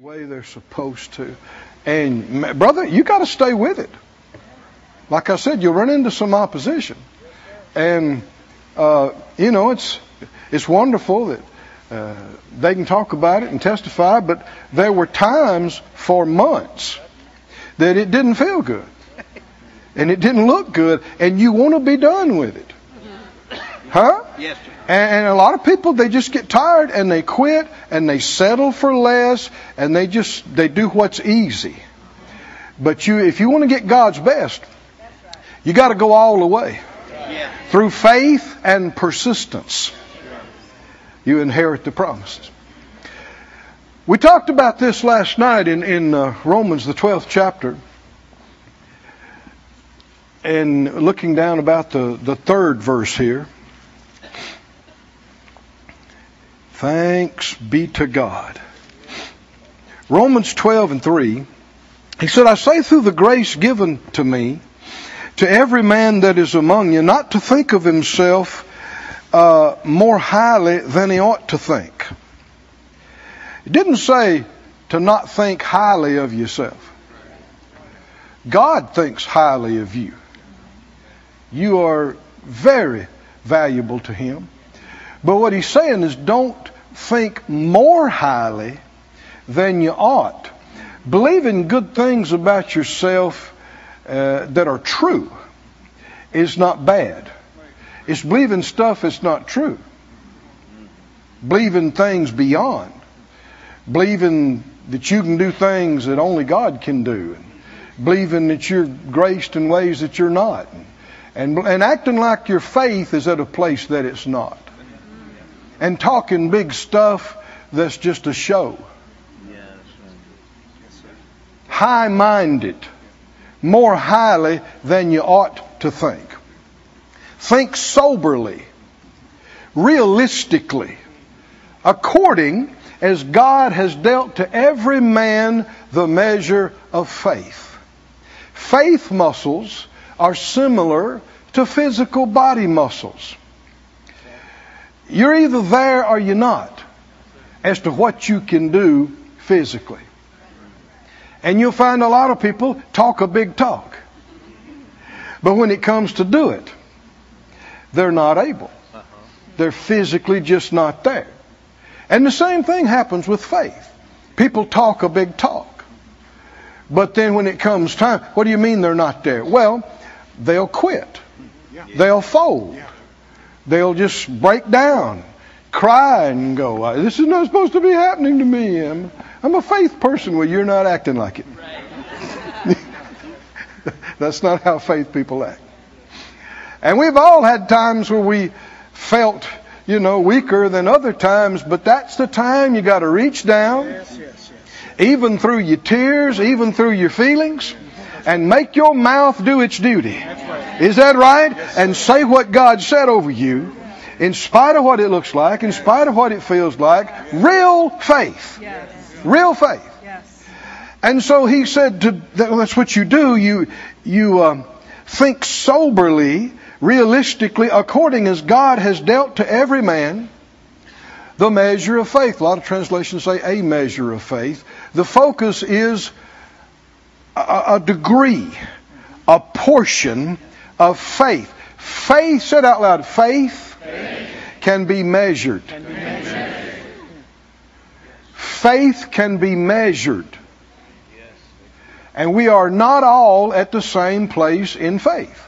way they're supposed to. And brother, you got to stay with it. Like I said, you'll run into some opposition, and uh, you know it's it's wonderful that uh, they can talk about it and testify. But there were times for months that it didn't feel good, and it didn't look good, and you want to be done with it, huh? Yes, sir. And, and a lot of people they just get tired and they quit and they settle for less and they just they do what's easy. But you if you want to get God's best, you got to go all the way. Through faith and persistence, you inherit the promises. We talked about this last night in, in uh, Romans, the 12th chapter, and looking down about the, the third verse here. Thanks be to God. Romans 12 and 3, he said, I say through the grace given to me, to every man that is among you, not to think of himself uh, more highly than he ought to think. It didn't say to not think highly of yourself. God thinks highly of you. You are very valuable to Him. But what He's saying is don't think more highly than you ought. Believing good things about yourself uh, that are true is not bad. It's believing stuff that's not true. Believing things beyond. Believing that you can do things that only God can do. Believing that you're graced in ways that you're not. And, and acting like your faith is at a place that it's not and talking big stuff that's just a show. High minded, more highly than you ought to think. Think soberly, realistically, according as God has dealt to every man the measure of faith. Faith muscles are similar to physical body muscles. You're either there or you're not as to what you can do physically. And you'll find a lot of people talk a big talk. But when it comes to do it, they're not able. They're physically just not there. And the same thing happens with faith. People talk a big talk. But then when it comes time, what do you mean they're not there? Well, they'll quit. They'll fold. They'll just break down, cry, and go, uh, This is not supposed to be happening to me. I'm, I'm a faith person. Well, you're not acting like it. That's not how faith people act. And we've all had times where we felt, you know, weaker than other times, but that's the time you got to reach down, Yes, yes, yes. even through your tears, even through your feelings, and make your mouth do its duty. Is that right? And say what God said over you, in spite of what it looks like, in spite of what it feels like. Real faith. Yes. Real faith. Yes. And so he said, to, that's what you do. You you um, think soberly, realistically, according as God has dealt to every man the measure of faith. A lot of translations say a measure of faith. The focus is a, a degree, a portion of faith. Faith, said out loud, faith, can be measured. Faith can be measured. And we are not all at the same place in faith.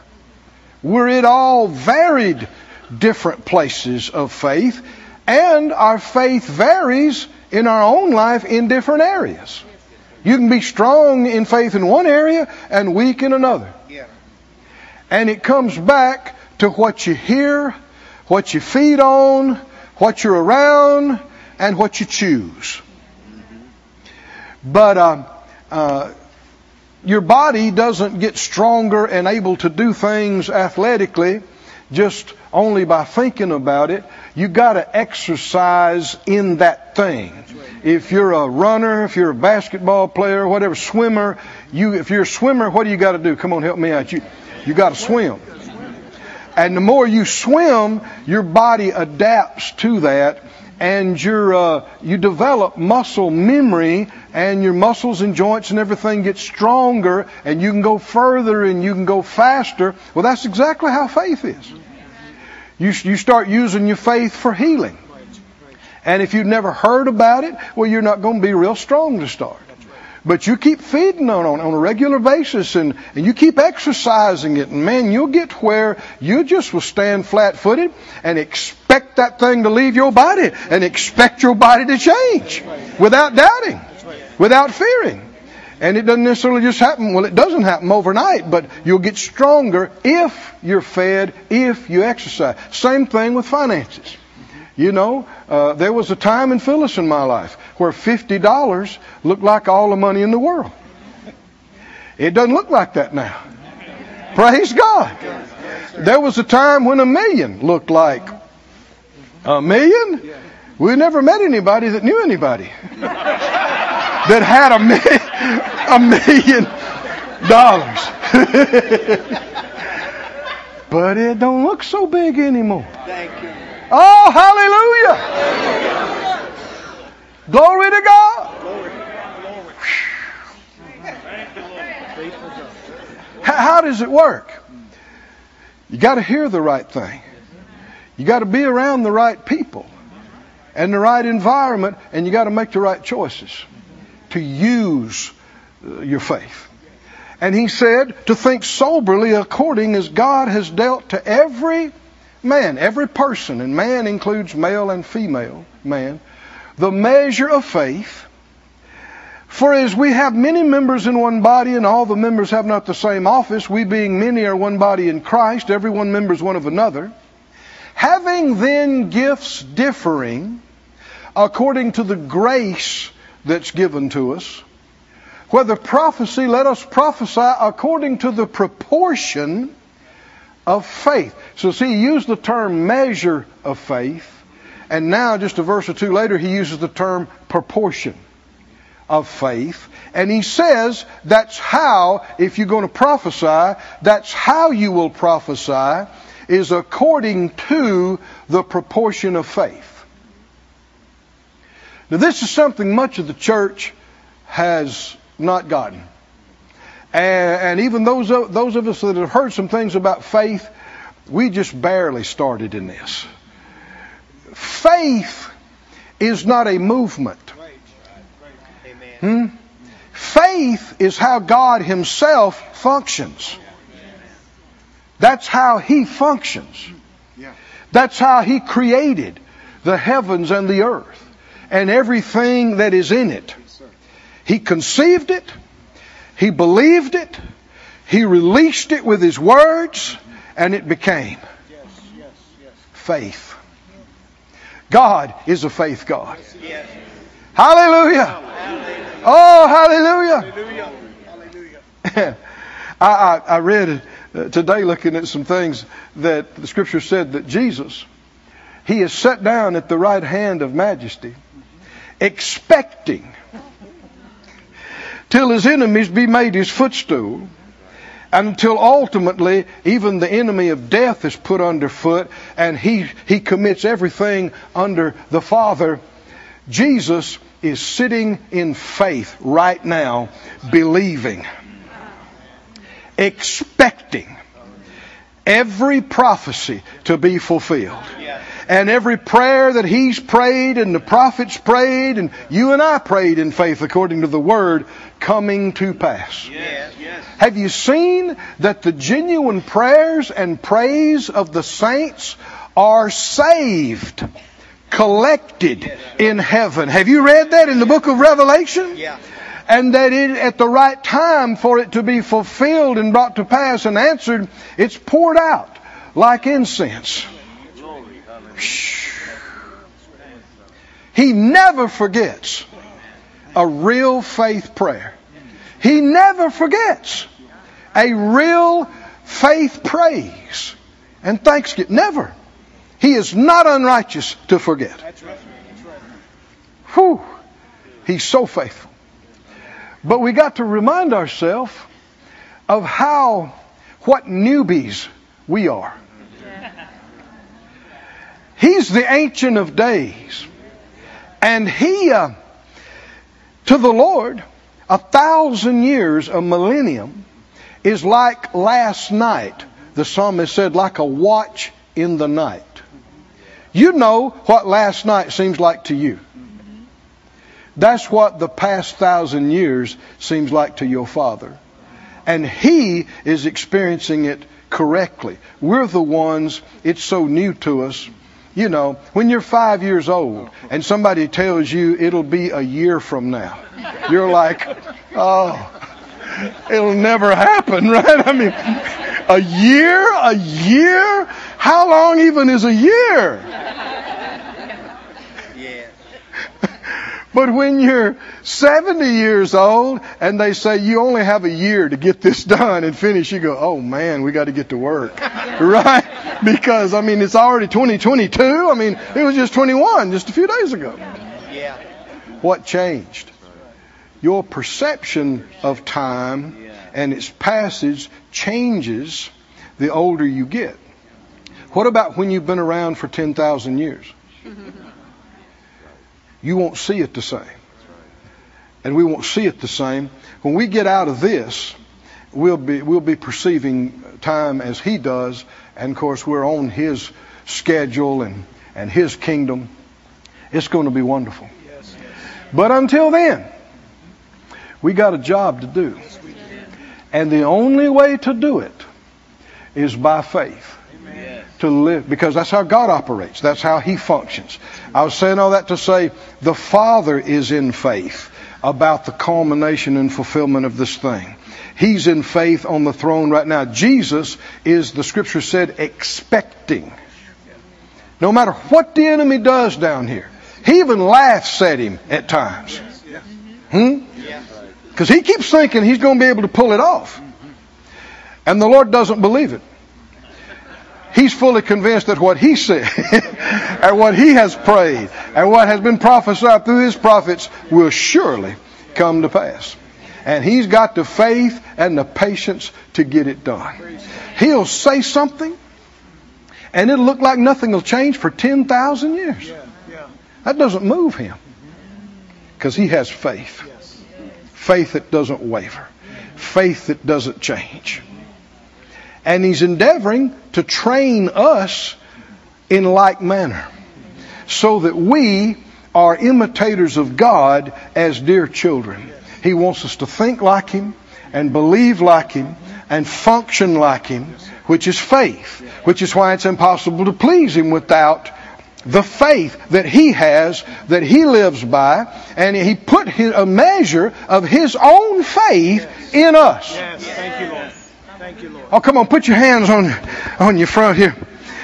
We're at all varied different places of faith, and our faith varies in our own life in different areas. You can be strong in faith in one area and weak in another. Yeah. And it comes back to what you hear, what you feed on, what you're around, and what you choose. But uh, uh, your body doesn't get stronger and able to do things athletically just only by thinking about it. You got to exercise in that thing. If you're a runner, if you're a basketball player, whatever, swimmer, you if you're a swimmer, what do you got to do? Come on, help me out. You you got to swim. And the more you swim, your body adapts to that and you uh, you develop muscle memory and your muscles and joints and everything get stronger and you can go further and you can go faster. Well, that's exactly how faith is. You, you start using your faith for healing. And if you've never heard about it, well, you're not going to be real strong to start. But you keep feeding on it on a regular basis and, and you keep exercising it. And man, you'll get where you just will stand flat footed and expect that thing to leave your body and expect your body to change without doubting, without fearing. And it doesn't necessarily just happen, well, it doesn't happen overnight, but you'll get stronger if you're fed, if you exercise. Same thing with finances. You know, uh, there was a time in Phyllis in my life where $50 looked like all the money in the world. It doesn't look like that now. Praise God. There was a time when a million looked like a million. We never met anybody that knew anybody that had a, mi- a million dollars. but it don't look so big anymore. Thank you. Oh, hallelujah. Glory to God. How does it work? You got to hear the right thing. You got to be around the right people and the right environment, and you got to make the right choices to use uh, your faith. And he said to think soberly according as God has dealt to every man, every person, and man includes male and female man, the measure of faith. For as we have many members in one body, and all the members have not the same office, we being many are one body in Christ, every one members one of another. Having then gifts differing according to the grace that's given to us, whether prophecy, let us prophesy according to the proportion of faith. So see, he used the term measure of faith and now, just a verse or two later, he uses the term proportion of faith. And he says that's how, if you're going to prophesy, that's how you will prophesy, is according to the proportion of faith. Now, this is something much of the church has not gotten. And, even those of, those of us that have heard some things about faith, we just barely started in this faith is not a movement. Hmm? Faith is how God Himself functions. That's how He functions. That's how He created the heavens and the earth and everything that is in it. He conceived it. He believed it. He released it with His words and it became faith. God is a faith God. Hallelujah. Oh, hallelujah. I, I, I, read uh, today looking at some things that the scripture said that Jesus, he is set down at the right hand of majesty, expecting till his enemies be made his footstool until ultimately even the enemy of death is put underfoot and he, he commits everything under the Father. Jesus is sitting in faith right now, believing, expecting every prophecy to be fulfilled. And every prayer that he's prayed and the prophets prayed and you and I prayed in faith according to the word coming to pass. Yes, yes. Have you seen that the genuine prayers and praise of the saints are saved, collected in heaven? Have you read that in the book of Revelation? Yeah. And that it, at the right time for it to be fulfilled and brought to pass and answered, it's poured out like incense. He never forgets a real faith prayer. He never forgets a real faith praise and thanksgiving. Never. He is not unrighteous to forget. Whew. He's so faithful. But we got to remind ourselves of how, what newbies we are. He's the Ancient of Days. And he, uh, to the Lord, a thousand years, a millennium, is like last night. The psalmist said, like a watch in the night. You know what last night seems like to you. That's what the past thousand years seems like to your father. And he is experiencing it correctly. We're the ones, it's so new to us. You know, when you're five years old and somebody tells you it'll be a year from now, you're like, oh, it'll never happen, right? I mean, a year? A year? How long even is a year? But when you're 70 years old and they say you only have a year to get this done and finish, you go, oh man, we got to get to work. right? Because, I mean, it's already 2022. I mean, it was just 21 just a few days ago. Yeah. What changed? Your perception of time and its passage changes the older you get. What about when you've been around for 10,000 years? Mm-hmm. You won't see it the same. And we won't see it the same. When we get out of this, we'll be, we'll be perceiving time as He does. And of course, we're on His schedule and, and His kingdom. It's going to be wonderful. But until then, we got a job to do. And the only way to do it is by faith to live because that's how God operates. That's how He functions. I was saying all that to say the Father is in faith about the culmination and fulfillment of this thing. He's in faith on the throne right now. Jesus is, the scripture said, expecting. No matter what the enemy does down here. He even laughs at him at times. Hmm? Because he keeps thinking he's going to be able to pull it off. And the Lord doesn't believe it he's fully convinced that what he said and what he has prayed and what has been prophesied through his prophets will surely come to pass. And he's got the faith and the patience to get it done. He'll say something and it'll look like nothing will change for 10,000 years. That doesn't move him because he has faith. Faith that doesn't waver. Faith that doesn't change. And he's endeavoring to train us in like manner so that we are imitators of God as dear children. He wants us to think like him and believe like him and function like him, which is faith, which is why it's impossible to please him without the faith that he has, that he lives by, and he put a measure of his own faith in us. Yes. Thank you, Lord. Thank you, Lord. Oh, come on, put your hands on, on your front here.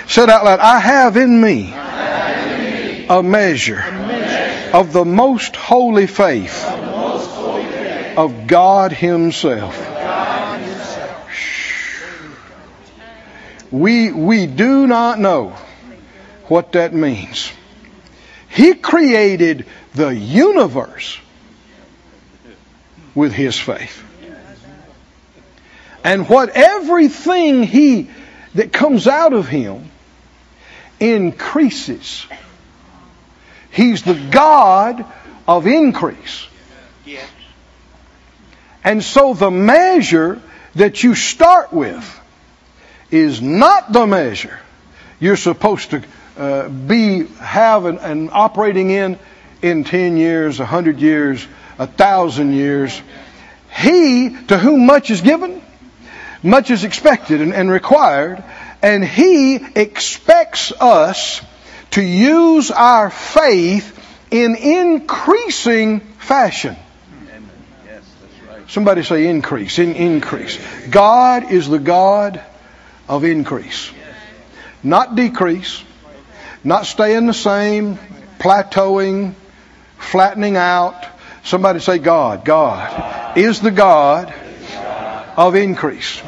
Say it out loud. I have in me, have in me a, measure a measure of the most holy faith of, holy faith of. God himself. We, we do not know what that means. He created the universe with His faith. And what everything he that comes out of him increases. He's the God of increase. And so the measure that you start with is not the measure you're supposed to uh, be have and, operating in in 10 years, 100 years, a thousand years. He to whom much is given, much is expected and, and required, and He expects us to use our faith in increasing fashion. Somebody say increase, in increase. God is the God of increase. Not decrease, not staying the same, plateauing, flattening out. Somebody say God. God is the God of increase.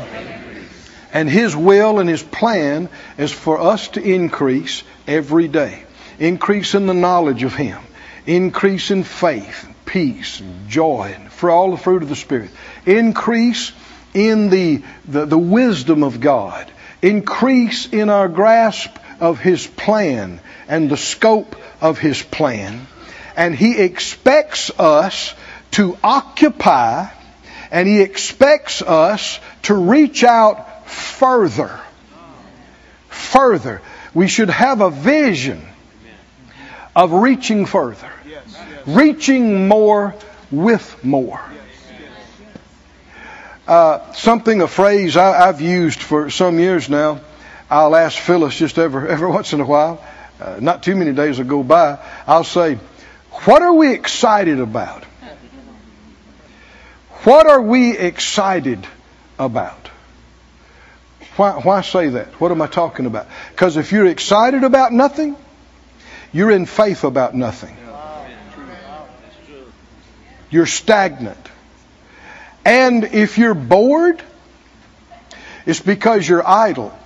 And His will and His plan is for us to increase every day. Increase in the knowledge of Him. Increase in faith, peace, joy, for all the fruit of the Spirit. Increase in the, the, the wisdom of God. Increase in our grasp of His plan and the scope of His plan and He expects us to occupy and He expects us to reach out further. Further. We should have a vision of reaching further, reaching more with more. Uh, something, a phrase I, have used for some years now. I'll ask Phyllis just every, every once in a while. Uh, not too many days will go by. I'll say, What are we excited about? What are we excited about? Why, why say that? What am I talking about? Because if you're excited about nothing, you're in faith about nothing. You're stagnant. And if you're bored, it's because you're idle.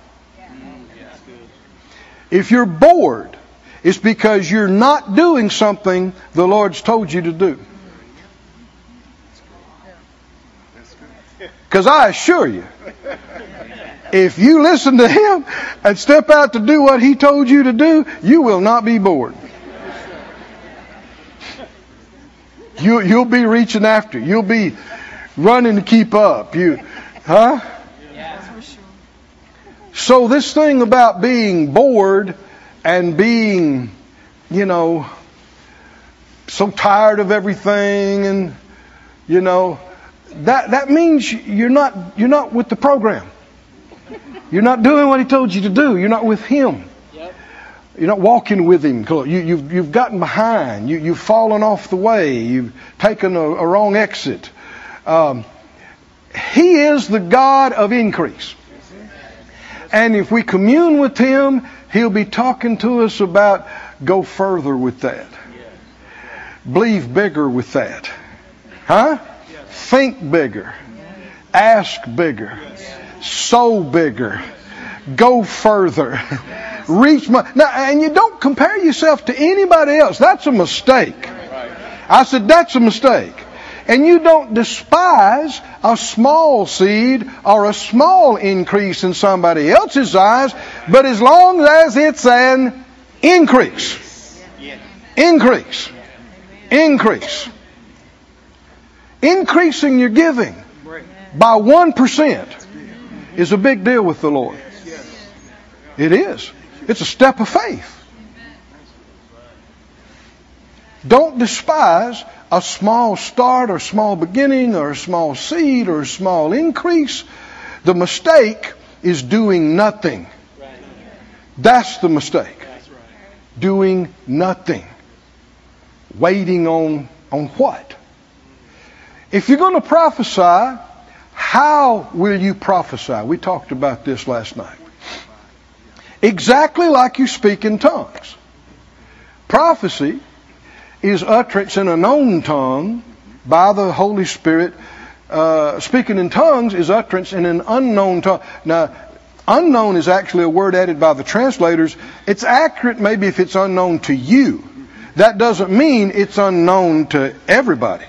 If you're bored, it's because you're not doing something the Lord's told you to do. Because I assure you, if you listen to Him and step out to do what He told you to do, you will not be bored. You, you'll be reaching after. You'll be running to keep up. You, huh? So this thing about being bored and being, you know, so tired of everything and, you know, that, that means you're not, you're not with the program. You're not doing what he told you to do. You're not with him. You're not walking with him. You, have you've, you've gotten behind. You, you've fallen off the way. You've taken a, a wrong exit. Um, he is the God of increase. And if we commune with him, he'll be talking to us about go further with that. Believe bigger with that. Huh? Think bigger. Ask bigger. Sow bigger. Go further. Reach my, now, and you don't compare yourself to anybody else. That's a mistake. I said, that's a mistake. And you don't despise a small seed or a small increase in somebody else's eyes, but as long as it's an increase. Increase. Increase. Increasing your giving by 1% is a big deal with the Lord. It is. It's a step of faith. Don't despise a small start or small beginning or a small seed or a small increase. The mistake is doing nothing. That's the mistake. Doing nothing. Waiting on, on what? If you're going to prophesy, how will you prophesy? We talked about this last night. Exactly like you speak in tongues. Prophecy is utterance in a known tongue by the Holy Spirit. Uh, speaking in tongues is utterance in an unknown tongue. Now, unknown is actually a word added by the translators. It's accurate maybe if it's unknown to you. That doesn't mean it's unknown to everybody.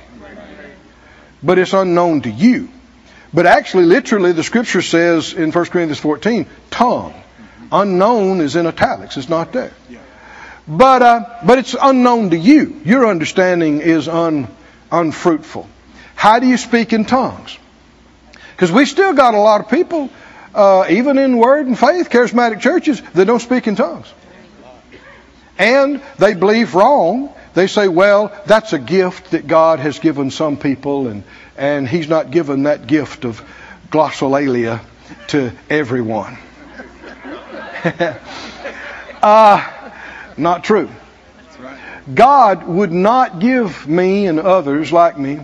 But it's unknown to you. But actually, literally, the scripture says in 1 Corinthians 14, tongue. Unknown is in italics. It's not there. But, uh, but it's unknown to you. Your understanding is un, unfruitful. How do you speak in tongues? Because we still got a lot of people, uh, even in word and faith, charismatic churches, that don't speak in tongues. And they believe wrong. They say, well, that's a gift that God has given some people, and, and He's not given that gift of glossolalia to everyone. uh, not true. God would not give me and others like me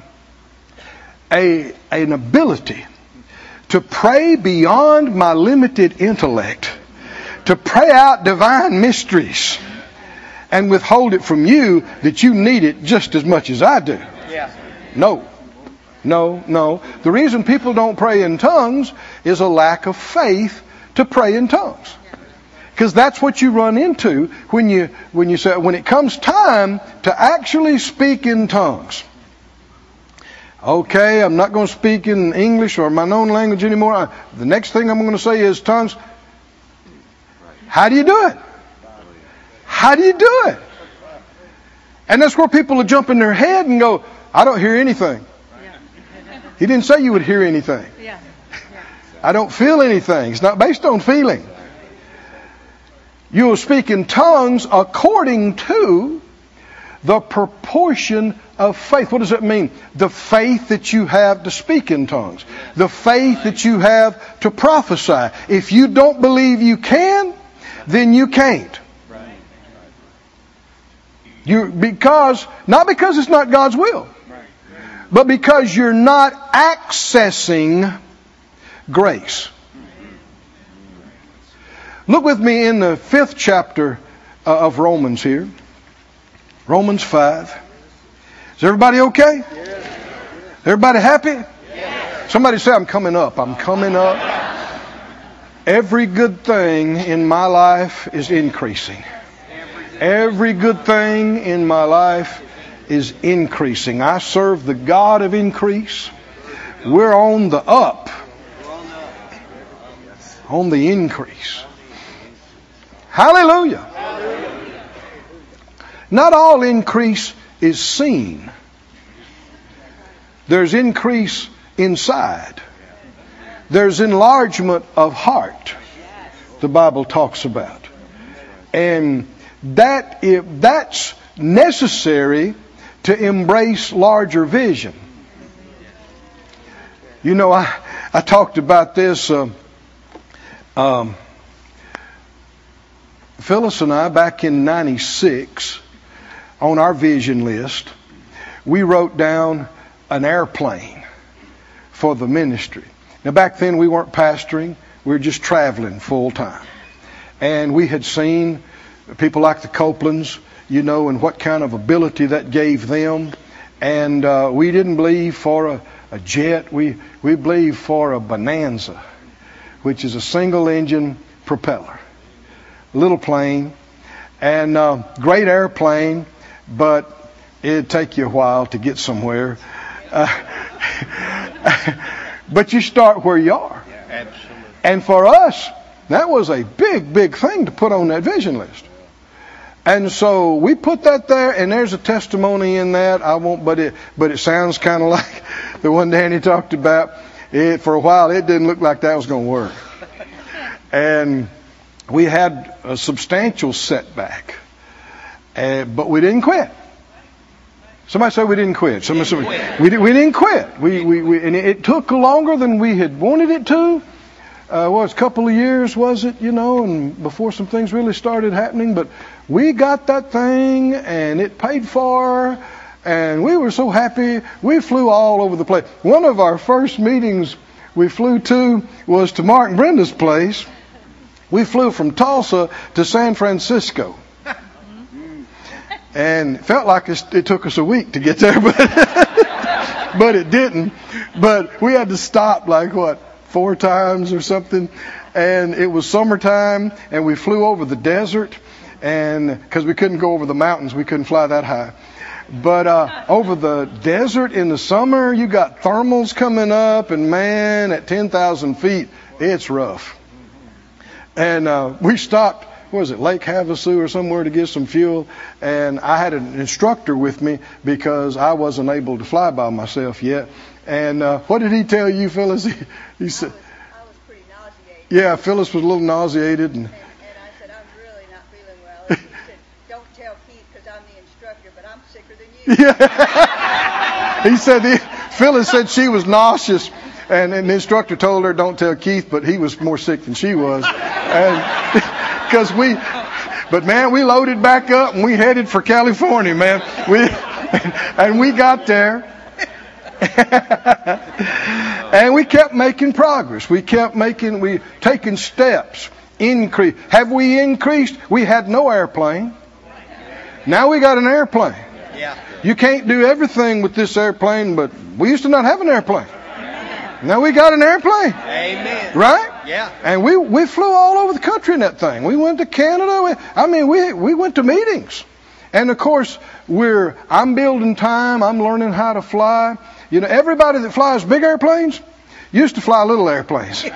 a, an ability to pray beyond my limited intellect, to pray out divine mysteries, and withhold it from you that you need it just as much as I do. Yeah. No. No, no. The reason people don't pray in tongues is a lack of faith to pray in tongues. Because that's what you run into when you, when you say, when it comes time to actually speak in tongues. Okay, I'm not going to speak in English or my known language anymore. The next thing I'm going to say is tongues. How do you do it? How do you do it? And that's where people will jump in their head and go, I don't hear anything. He didn't say you would hear anything. I don't feel anything. It's not based on feeling. You will speak in tongues according to the proportion of faith. What does that mean? The faith that you have to speak in tongues. The faith that you have to prophesy. If you don't believe you can, then you can't. You, because, not because it's not God's will, but because you're not accessing grace. Look with me in the fifth chapter uh, of Romans here. Romans 5. Is everybody okay? Everybody happy? Somebody say, I'm coming up. I'm coming up. Every good thing in my life is increasing. Every good thing in my life is increasing. I serve the God of increase. We're on the up, on the increase. Hallelujah. Not all increase is seen. There's increase inside. There's enlargement of heart, the Bible talks about. And that if that's necessary to embrace larger vision. You know, I, I talked about this. Uh, um, Phyllis and I, back in 96, on our vision list, we wrote down an airplane for the ministry. Now, back then, we weren't pastoring, we were just traveling full time. And we had seen people like the Copelands, you know, and what kind of ability that gave them. And uh, we didn't believe for a, a jet, we, we believed for a Bonanza, which is a single engine propeller. Little plane, and uh, great airplane, but it'd take you a while to get somewhere. Uh, but you start where you are. Absolutely. And for us, that was a big, big thing to put on that vision list. And so we put that there, and there's a testimony in that. I won't, but it, but it sounds kind of like the one Danny talked about. It, for a while, it didn't look like that was going to work. And we had a substantial setback, uh, but we didn't quit. Somebody said we didn't quit. Somebody said we, we, did, we didn't quit. We, we, we, and it took longer than we had wanted it to. Uh, well, it's a couple of years, was it? You know, and before some things really started happening. But we got that thing, and it paid for, and we were so happy. We flew all over the place. One of our first meetings we flew to was to Mark and Brenda's place. We flew from Tulsa to San Francisco. And it felt like it took us a week to get there, but, but it didn't. But we had to stop like what, four times or something. And it was summertime and we flew over the desert and because we couldn't go over the mountains, we couldn't fly that high. But uh, over the desert in the summer, you got thermals coming up, and man, at 10,000 feet, it's rough. And uh, we stopped, was it, Lake Havasu or somewhere to get some fuel, and I had an instructor with me because I wasn't able to fly by myself yet. And uh, what did he tell you, Phyllis? He, he said, I was pretty nauseated. yeah, Phyllis was a little nauseated, and And, and I said, I'm really not feeling well. And he said, don't tell Keith because I'm the instructor, but I'm sicker than you. Yeah. he said, he, Phyllis said she was nauseous, and, and the instructor told her, don't tell Keith, but he was more sick than she was. And because we, but man, we loaded back up and we headed for California, man. We, and we got there. and we kept making progress. We kept making, we taking steps. Increase. Have we increased? We had no airplane. Now we got an airplane. Yeah. You can't do everything with this airplane, but we used to not have an airplane. Now we got an airplane, Amen. right? Yeah. And we we flew all over the country in that thing. We went to Canada. We, I mean, we we went to meetings, and of course we're I'm building time. I'm learning how to fly. You know, everybody that flies big airplanes used to fly little airplanes.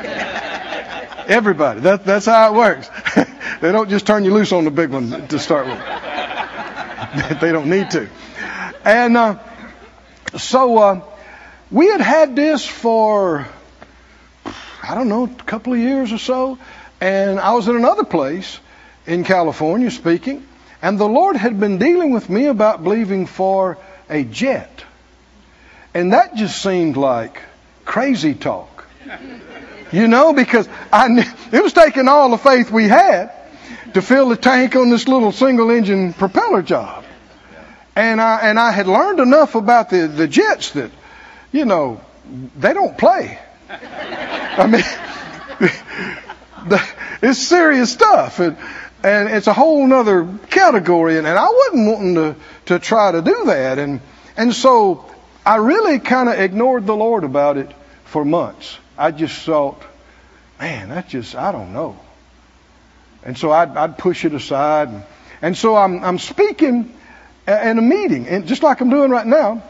everybody. That that's how it works. they don't just turn you loose on the big one to start with. they don't need to. And uh, so uh, we had had this for, I don't know, a couple of years or so. And I was in another place in California speaking. And the Lord had been dealing with me about believing for a jet. And that just seemed like crazy talk. You know, because I knew, it was taking all the faith we had to fill the tank on this little single engine propeller job. And I, and I had learned enough about the, the jets that, you know, they don't play. I mean, the, it's serious stuff. And, and it's a whole other category. And, and I wasn't wanting to, to try to do that. And, and so I really kind of ignored the Lord about it for months. I just thought, man, that's just, I don't know. And so I'd, I'd push it aside. And, and so I'm, I'm speaking in a meeting, and just like I'm doing right now.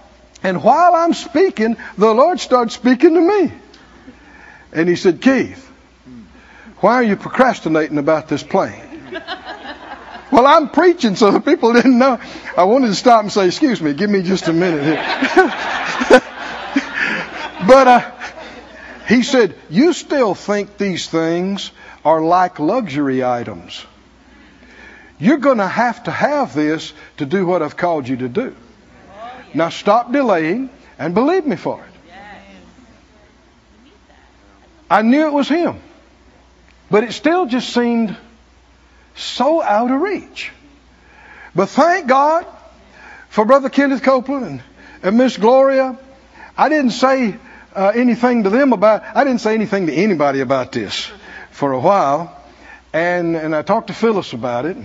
And while I'm speaking, the Lord starts speaking to me. And he said, Keith, why are you procrastinating about this plane? Well, I'm preaching, so the people didn't know. I wanted to stop and say, "Excuse me, give me just a minute here." but uh, he said, "You still think these things are like luxury items? You're going to have to have this to do what I've called you to do. Now stop delaying and believe me for it." I knew it was him, but it still just seemed so out of reach. But thank God for Brother Kenneth Copeland and, and Miss Gloria. I didn't say uh, anything to them about, I didn't say anything to anybody about this for a while. And, and I talked to Phyllis about it,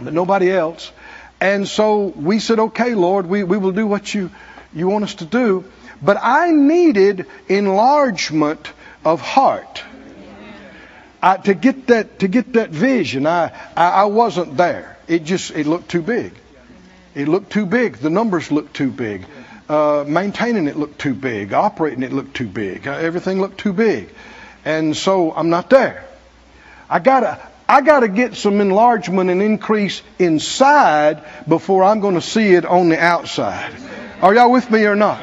but nobody else. And so we said, okay, Lord, we, we will do what you, you want us to do. But I needed enlargement of heart. I, to get that to get that vision, I, I, I wasn't there. It just it looked too big. It looked too big. The numbers looked too big. Uh, maintaining it looked too big. Operating it looked too big. Uh, everything looked too big, and so I'm not there. I gotta I gotta get some enlargement and increase inside before I'm going to see it on the outside. Are y'all with me or not?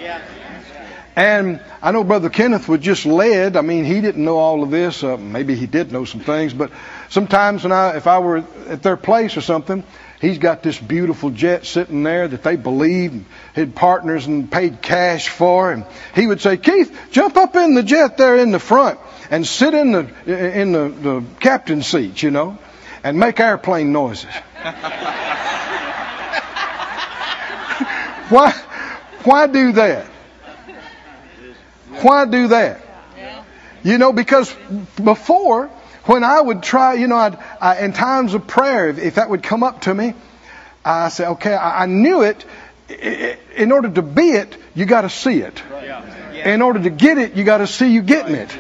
And I know Brother Kenneth was just led. I mean, he didn't know all of this. Uh, maybe he did know some things, but sometimes when I, if I were at their place or something, he's got this beautiful jet sitting there that they believed had partners and paid cash for, and he would say, "Keith, jump up in the jet there in the front and sit in the in the, the captain's seat, you know, and make airplane noises." why? Why do that? Why do that? You know, because before, when I would try, you know, I'd, I, in times of prayer, if, if, that would come up to me, I say, okay, I, I knew it. In order to be it, you got to see it. In order to get it, you got to see you getting it.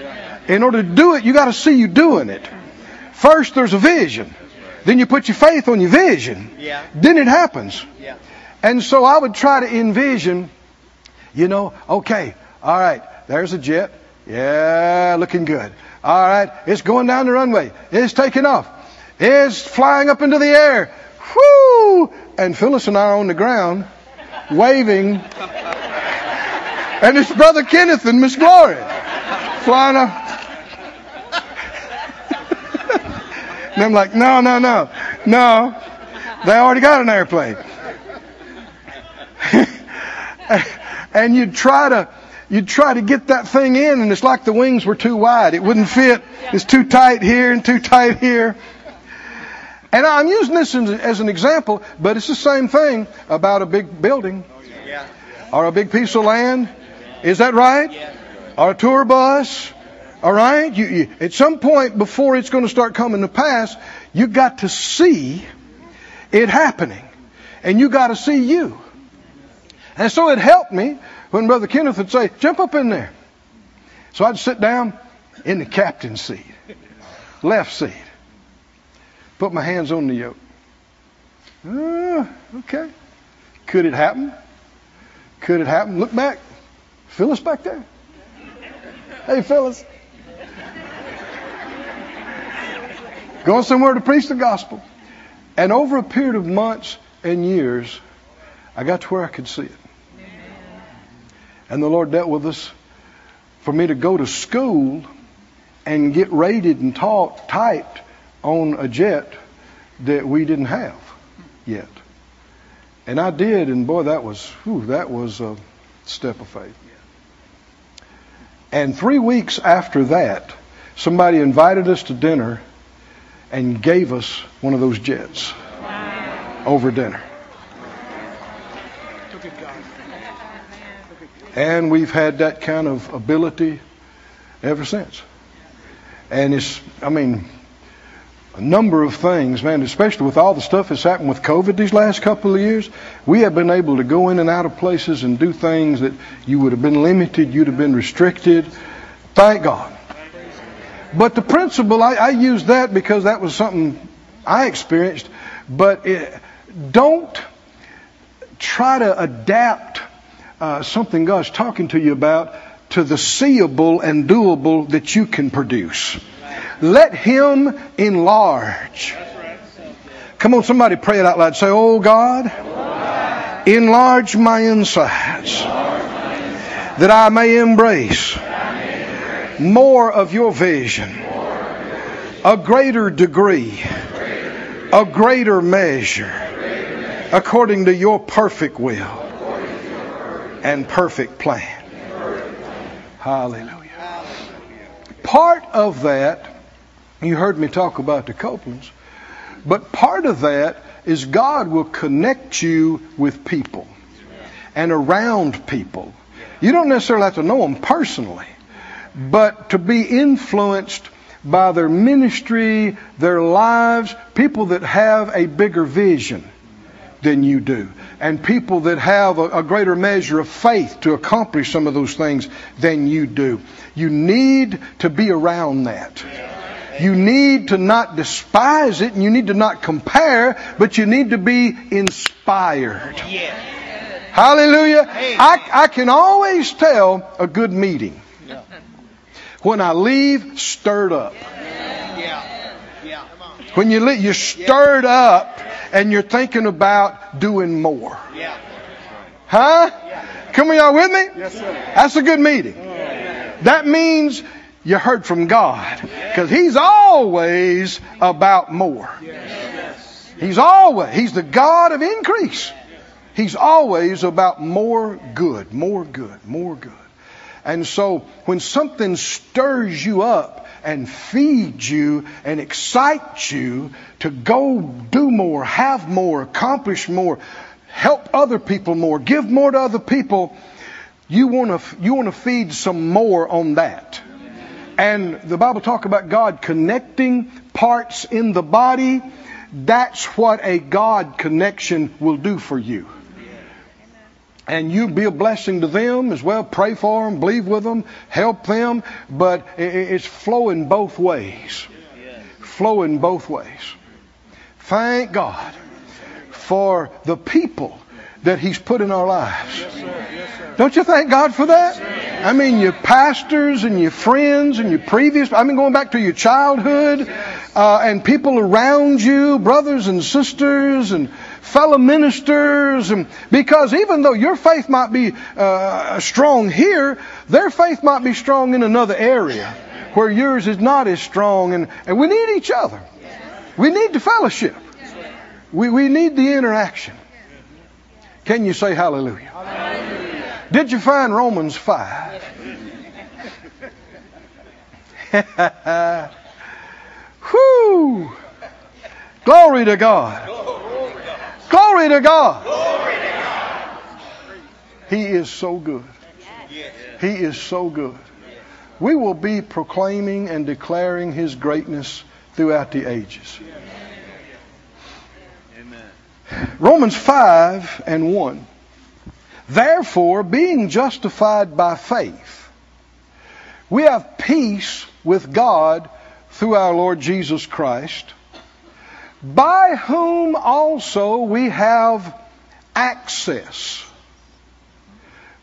In order to do it, you got to see you doing it. First, there's a vision. Then you put your faith on your vision. Then it happens. And so I would try to envision, you know, okay, all right, there's a jet. Yeah, looking good. All right, it's going down the runway. It's taking off. It's flying up into the air. Whoo! And Phyllis and I are on the ground, waving. And it's Brother Kenneth and Miss Gloria flying up. and I'm like, no, no, no, no. They already got an airplane. and you'd try to you'd try to get that thing in and it's like the wings were too wide. It wouldn't fit. It's too tight here and too tight here. And I'm using this as an example, but it's the same thing about a big building or a big piece of land. Is that right? Or a tour bus. All right? You, you, at some point before it's going to start coming to pass, you got to see it happening. And you got to see you. And so it helped me when Brother Kenneth would say, jump up in there. So I'd sit down in the captain's seat, left seat, put my hands on the yoke. Uh, okay. Could it happen? Could it happen? Look back. Phyllis back there. Hey, Phyllis. Going somewhere to preach the gospel. And over a period of months, and years, I got to where I could see it. And the Lord dealt with us for me to go to school and get rated and taught, typed on a jet that we didn't have yet. And I did, and boy, that was whew, that was a step of faith. And three weeks after that, somebody invited us to dinner and gave us one of those jets over dinner. And we've had that kind of ability ever since. And it's, I mean, a number of things, man, especially with all the stuff that's happened with COVID these last couple of years, we have been able to go in and out of places and do things that you would have been limited, you'd have been restricted. Thank God. But the principle, I, I use that because that was something I experienced, but it, don't try to adapt uh, something God's talking to you about to the seeable and doable that you can produce. Let Him enlarge. Come on, somebody pray it out loud. Say, Oh God, enlarge my insides that I may embrace more of your vision, a greater degree, a greater measure, according to your perfect will and perfect plan. Hallelujah. Part of that you heard me talk about the Copelands. But part of that is God will connect you with people and around people. You don't necessarily have to know them personally, but to be influenced by their ministry, their lives, people that have a bigger vision than you do, and people that have a, a, greater measure of faith to accomplish some of those things than you do. You need to be around that. You need to not despise it and you need to not compare, but you need to be inspired. Hallelujah. I, I can always tell a good meeting when I leave stirred up. When you you're stirred up and you're thinking about doing more. Huh? Come on, y'all with me? That's a good meeting. That means you heard from God. Because He's always about more. He's always, He's the God of increase. He's always about more good, more good, more good. And so when something stirs you up and feeds you and excites you to go do more, have more, accomplish more, help other people more, give more to other people, you want to you want to feed some more on that. And the Bible talk about God connecting parts in the body. That's what a God connection will do for you. And you be a blessing to them as well. Pray for them, believe with them, help them. But it's flowing both ways. Flowing both ways. Thank God for the people that He's put in our lives. Don't you thank God for that? I mean, your pastors and your friends and your previous, I mean, going back to your childhood, uh, and people around you, brothers and sisters and fellow ministers, and because even though your faith might be uh, strong here, their faith might be strong in another area where yours is not as strong, and, and we need each other. We need the fellowship. We, we need the interaction. Can you say hallelujah? hallelujah. Did you find Romans 5? Whew. Glory to God. Glory to God. He is so good. He is so good. We will be proclaiming and declaring His greatness throughout the ages. Romans 5 and 1. Therefore, being justified by faith, we have peace with God through our Lord Jesus Christ, by whom also we have access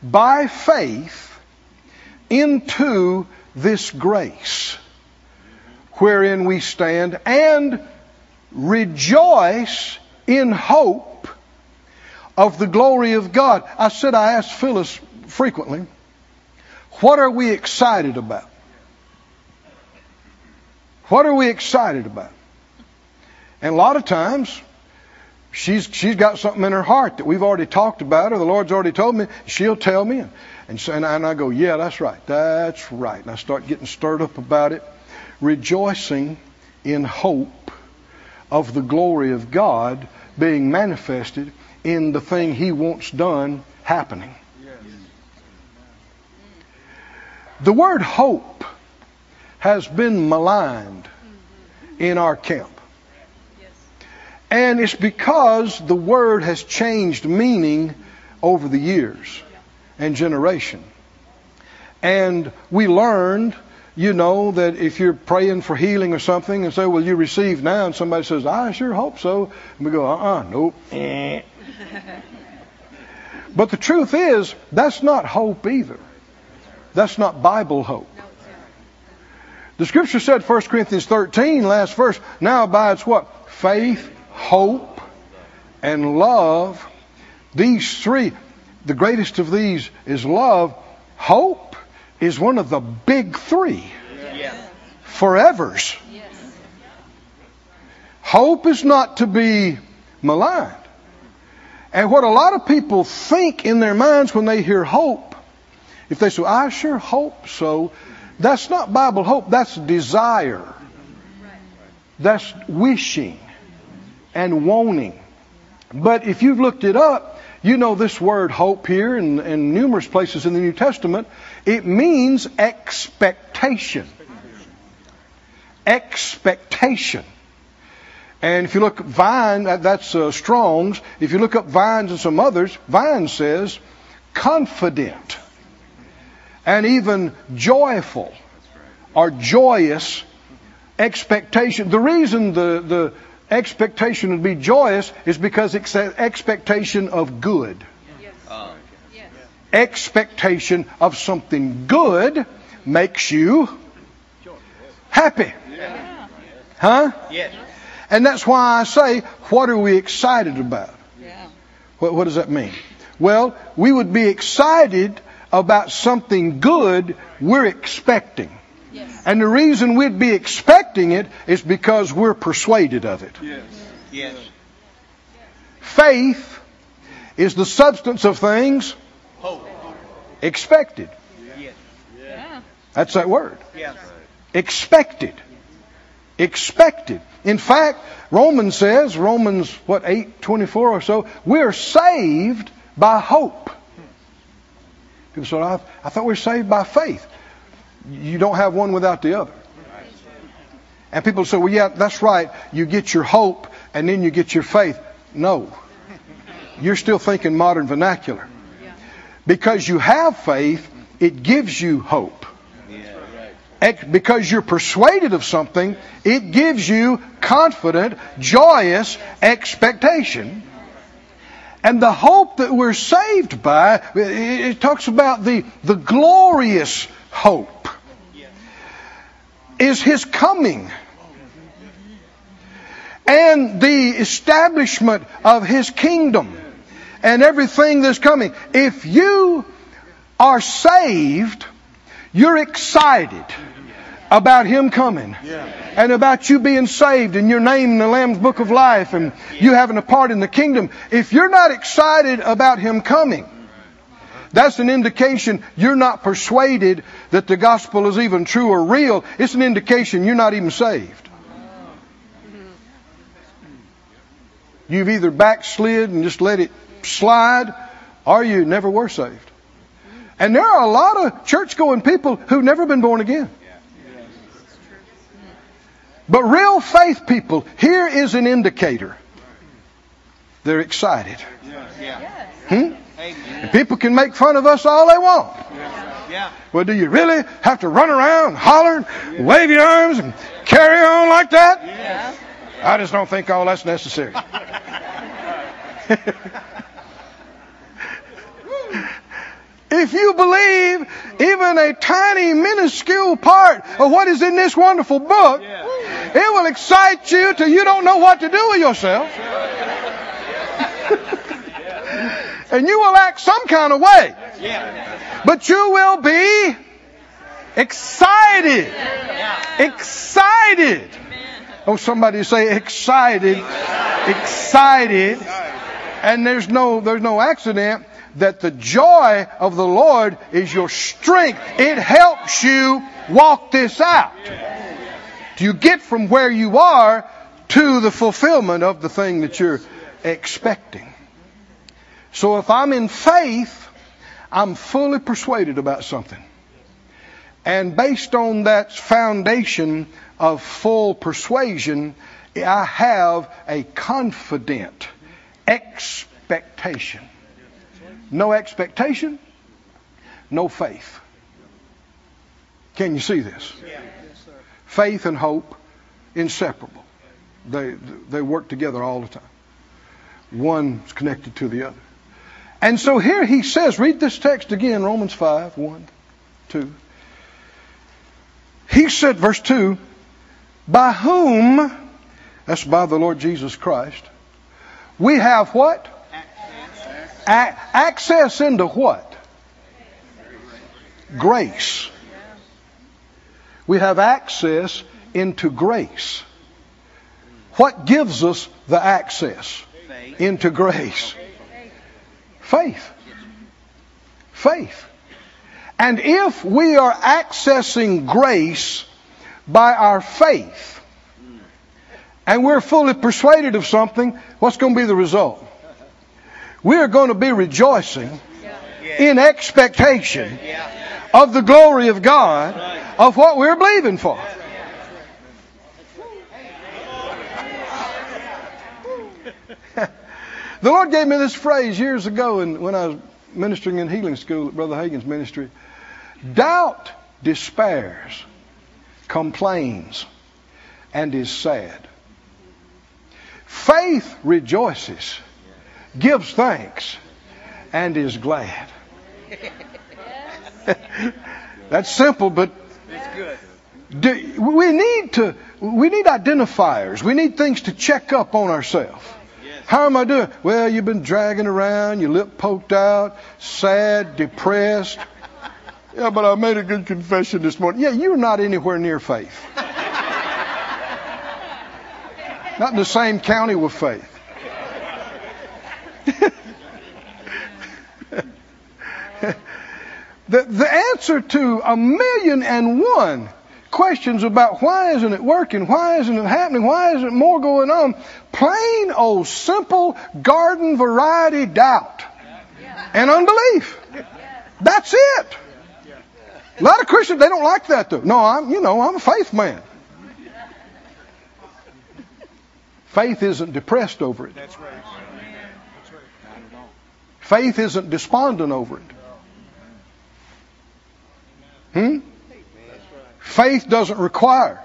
by faith into this grace wherein we stand and rejoice in hope of the glory of God. I said I ask Phyllis frequently, what are we excited about? What are we excited about? And a lot of times, she's she's got something in her heart that we've already talked about, or the Lord's already told me. She'll tell me, and and, I, and I go, yeah, that's right, that's right, and I start getting stirred up about it, rejoicing in hope of the glory of God being manifested in the thing He wants done happening. The word hope has been maligned in our camp. And it's because the word has changed meaning over the years and generation. And we learned, you know, that if you're praying for healing or something and say, well, you receive now, and somebody says, I sure hope so. And we go, uh-uh, nope. but the truth is, that's not hope either. That's not Bible hope. The scripture said, 1 Corinthians 13, last verse, now abides what? Faith, hope, and love. These three, the greatest of these is love. Hope is one of the big three. Forevers. Hope is not to be maligned. And what a lot of people think in their minds when they hear hope, if they say, I sure hope so, that's not Bible hope, that's desire. That's wishing and wanting. But if you've looked it up, you know this word hope here in, in numerous places in the New Testament. It means expectation. Expectation. And if you look Vine, that's uh, Strong's. If you look up Vines and some others, Vine says confident and even joyful or joyous expectation. The reason the, the expectation to be joyous is because it's expectation of good. Yes. Uh, yes. Expectation of something good makes you happy. Yeah. Huh? Yes. And that's why I say, what are we excited about? Yeah. What, what does that mean? Well, we would be excited about something good we're expecting. Yes. And the reason we'd be expecting it is because we're persuaded of it. Yes. Yes. Faith is the substance of things Hope. expected. Yes. Yeah. That's that word. Yes. Expected. Expected. In fact, Romans says, Romans, what, 8, 24 or so, we're saved by hope. People say, I, I thought we were saved by faith. You don't have one without the other. And people say, well, yeah, that's right. You get your hope and then you get your faith. No. You're still thinking modern vernacular. Because you have faith, it gives you hope. Because you're persuaded of something, it gives you confident, joyous expectation. And the hope that we're saved by, it talks about the, the glorious hope, is His coming. And the establishment of His kingdom and everything that's coming. If you are saved, you're excited about Him coming. And about you being saved and your name in the Lamb's Book of Life and you having a part in the kingdom. If you're not excited about Him coming, that's an indication you're not persuaded that the gospel is even true or real. It's an indication you're not even saved. You've either backslid and just let it slide, or you never were saved. And there are a lot of church going people who've never been born again. But real faith people, here is an indicator. They're excited. Hmm? And people can make fun of us all they want. Yeah. Well, do you really have to run around, holler, wave your arms, and carry on like that? Yeah. I just don't think all that's necessary. If you believe even a tiny, minuscule part of what is in this wonderful book, it will excite you till you don't know what to do with yourself. And you will act some kind of way. But you will be excited. Excited. Oh, somebody say excited. Excited. And there's no, there's no accident that the joy of the Lord is your strength. It helps you walk this out. Do you get from where you are to the fulfillment of the thing that you're expecting. So if I'm in faith, I'm fully persuaded about something. And based on that foundation of full persuasion, I have a confident expectation. No expectation, no faith. Can you see this? Faith and hope, inseparable. They, they work together all the time. One's connected to the other. And so here he says, read this text again, Romans 5, 1, 2. He said, verse 2, by whom, that's by the Lord Jesus Christ, we have what? A- access into what? Grace. We have access into grace. What gives us the access into grace? Faith. Faith. And if we are accessing grace by our faith, and we're fully persuaded of something, what's going to be the result? We are going to be rejoicing in expectation of the glory of God of what we're believing for. The Lord gave me this phrase years ago and when I was ministering in healing school at Brother Hagin's ministry. Doubt despairs, complains, and is sad. Faith rejoices, gives thanks, and is glad. That's simple, but do, we need to we need identifiers. We need things to check up on ourselves. How am I doing? Well, you've been dragging around, your lip poked out, sad, depressed. Yeah, but I made a good confession this morning. Yeah, you're not anywhere near faith. not in the same county with faith. the, the answer to a million and one questions about why isn't it working? Why isn't it happening? Why isn't more going on? Plain old simple garden variety doubt and unbelief. That's it. A lot of Christians, they don't like that though. No, I'm, you know, I'm a faith man. Faith isn't depressed over it. Faith isn't despondent over it. Hmm? Faith doesn't require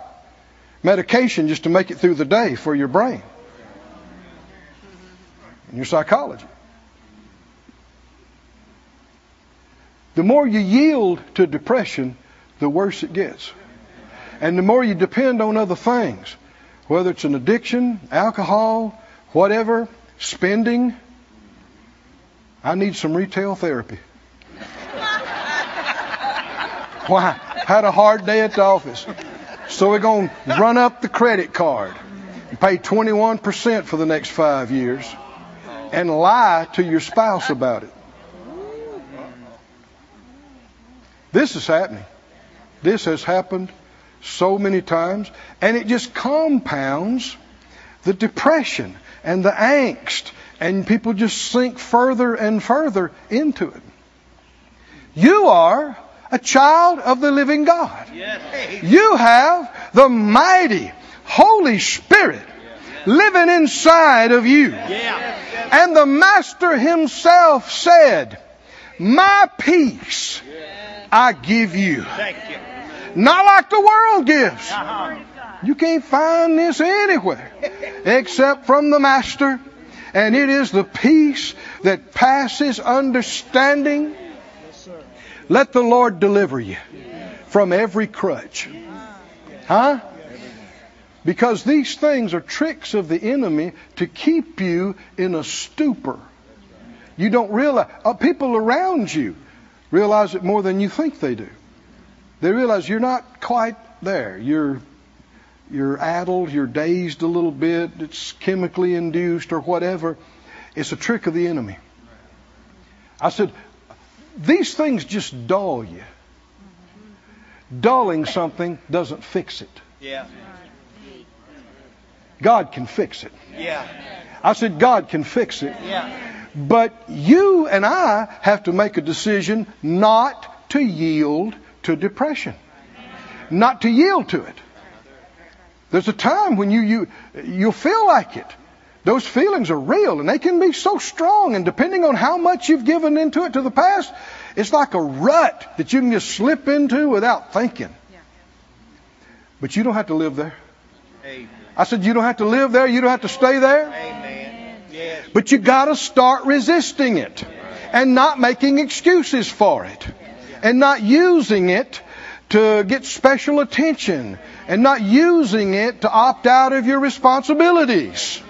medication just to make it through the day for your brain and your psychology. The more you yield to depression, the worse it gets. And the more you depend on other things, whether it's an addiction, alcohol, whatever, spending. I need some retail therapy. Why? Had a hard day at the office. So we're going to run up the credit card and pay 21% for the next five years and lie to your spouse about it. This is happening. This has happened so many times, and it just compounds the depression and the angst, and people just sink further and further into it. You are a child of the living God. You have the mighty Holy Spirit living inside of you. And the Master Himself said, My peace I give you. Not like the world gives. You can't find this anywhere except from the Master. And it is the peace that passes understanding. Let the Lord deliver you from every crutch. Huh? Because these things are tricks of the enemy to keep you in a stupor. You don't realize, uh, people around you realize it more than you think they do. They realize you're not quite there. You're, you're addled, you're dazed a little bit, it's chemically induced or whatever. It's a trick of the enemy. I said, these things just dull you. Dulling something doesn't fix it. Yeah. God can fix it. Yeah. I said, God can fix it. Yeah. But you and I have to make a decision not to yield to depression, not to yield to it. There's a time when you, you, you'll feel like it. Those feelings are real and they can be so strong. And depending on how much you've given into it to the past, it's like a rut that you can just slip into without thinking. But you don't have to live there. Amen. I said, you don't have to live there. You don't have to stay there. Amen. Yes. But you gotta start resisting it and not making excuses for it and not using it to get special attention and not using it to opt out of your responsibilities.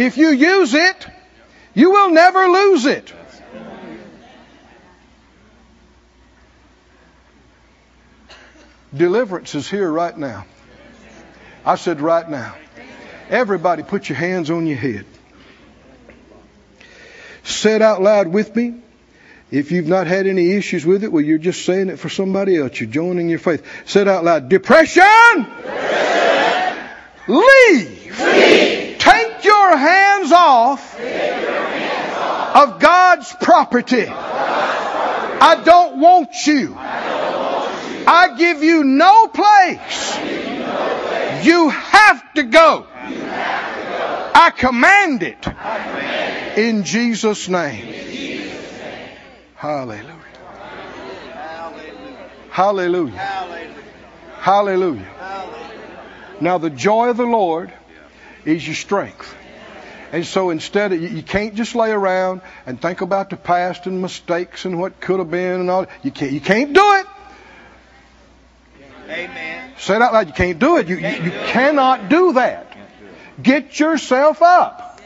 If you use it, you will never lose it. Deliverance is here right now. I said right now. Everybody put your hands on your head. Say it out loud with me. If you've not had any issues with it, well, you're just saying it for somebody else. You're joining your faith. Say it out loud. Depression! Leave. Take your hands off of God's property. I don't want you. I give you no place. You have to go. I command it in Jesus' name. Hallelujah. Hallelujah. Hallelujah. Hallelujah. Hallelujah. Hallelujah. Now the joy of the Lord is your strength. And so instead, of, you, can't just lay around and think about the past and mistakes and what could have been and all. You can't. You can't do it. Amen. Say it out loud. You can't do it. You, you, you cannot do that. Get yourself up.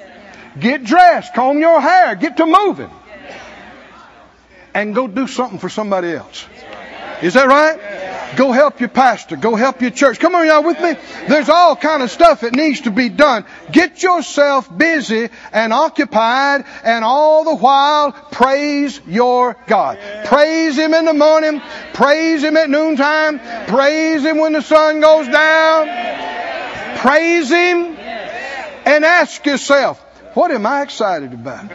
Get dressed. Comb your hair. Get to moving. And go do something for somebody else. Is that right? Go help your pastor. Go help your church. Come on, y'all with me? There's all kind of stuff that needs to be done. Get yourself busy and occupied and all the while praise your God. Praise Him in the morning. Praise Him at noontime. Praise Him when the sun goes down. Praise Him and ask yourself, what am I excited about?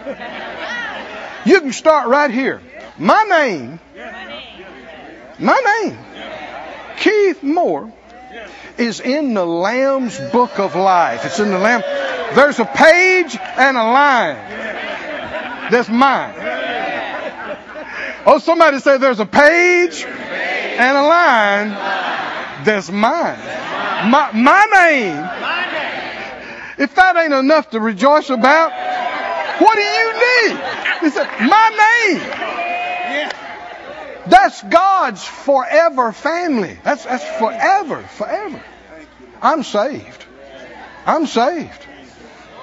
You can start right here. My name, my name, Keith Moore, is in the Lamb's Book of Life. It's in the Lamb. There's a page and a line that's mine. Oh, somebody say there's a page and a line that's mine. My, my name. If that ain't enough to rejoice about, what do you need? He said, my name. That's God's forever family. That's, that's forever, forever. I'm saved. I'm saved.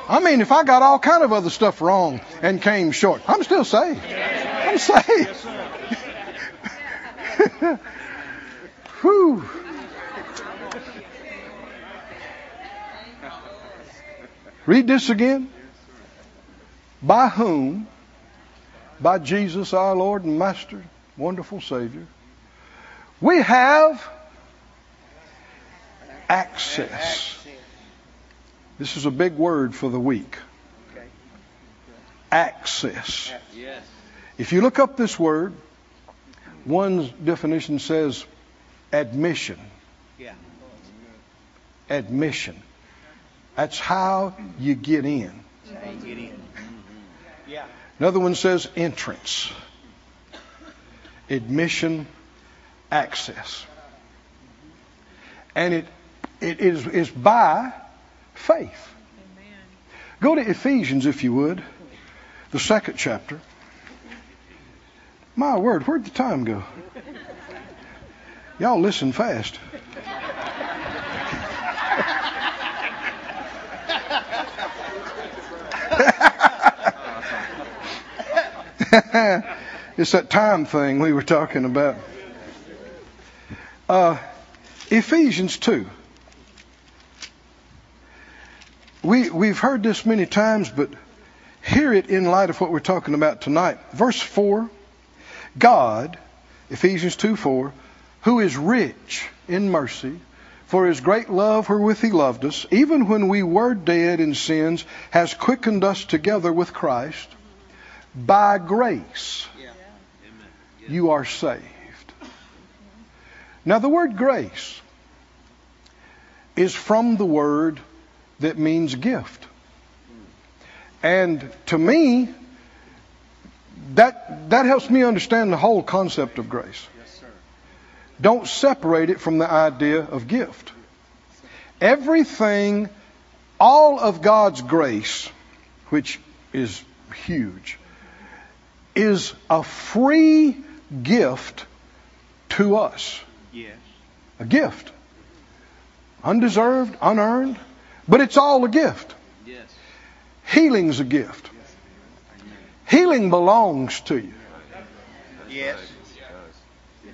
I mean, if I got all kind of other stuff wrong and came short, I'm still saved. I'm saved. Whew. Read this again. By whom? By Jesus our Lord and Master, wonderful Savior. We have access. This is a big word for the week. Access. If you look up this word, one definition says admission. Yeah. Admission. That's how you get in. Get in. Mm-hmm. Yeah. Another one says entrance. Admission, access. And it, it is, is by faith. Go to Ephesians, if you would, the second chapter. My word, where'd the time go? Y'all listen fast. it's that time thing we were talking about. Uh, Ephesians 2. We, we've heard this many times, but hear it in light of what we're talking about tonight. Verse 4 God, Ephesians 2 4, who is rich in mercy, for his great love wherewith he loved us, even when we were dead in sins, has quickened us together with Christ. By grace. You are saved. Now, the word grace is from the word that means gift. And to me, that, that helps me understand the whole concept of grace. Don't separate it from the idea of gift. Everything, all of God's grace, which is huge, is a free gift to us. Yes. A gift. Undeserved, unearned, but it's all a gift. Yes. Healing's a gift. Healing belongs to you. Yes. You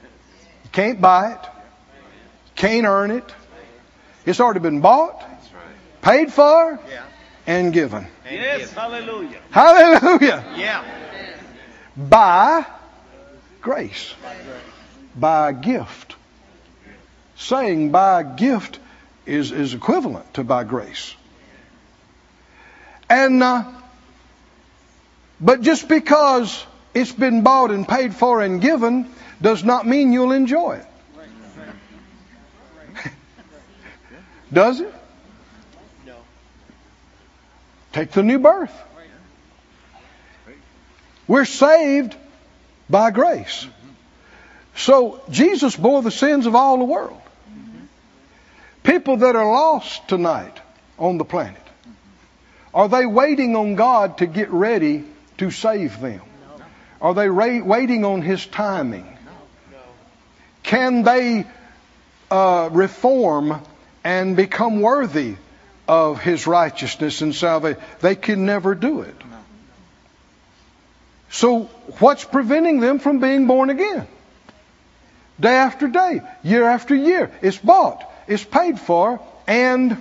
can't buy it. You Can't earn it. It's already been bought, paid for, Yeah. and given. Yes, hallelujah. Hallelujah. Yeah. By grace. By gift. Saying by gift is, is equivalent to by grace. And, uh, but just because it's been bought and paid for and given does not mean you'll enjoy it. Does it? No. Take the new birth. We're saved by grace. So Jesus bore the sins of all the world. People that are lost tonight on the planet, are they waiting on God to get ready to save them? Are they ra- waiting on His timing? Can they uh, reform and become worthy of His righteousness and salvation? They can never do it. So, what's preventing them from being born again? Day after day, year after year. It's bought, it's paid for, and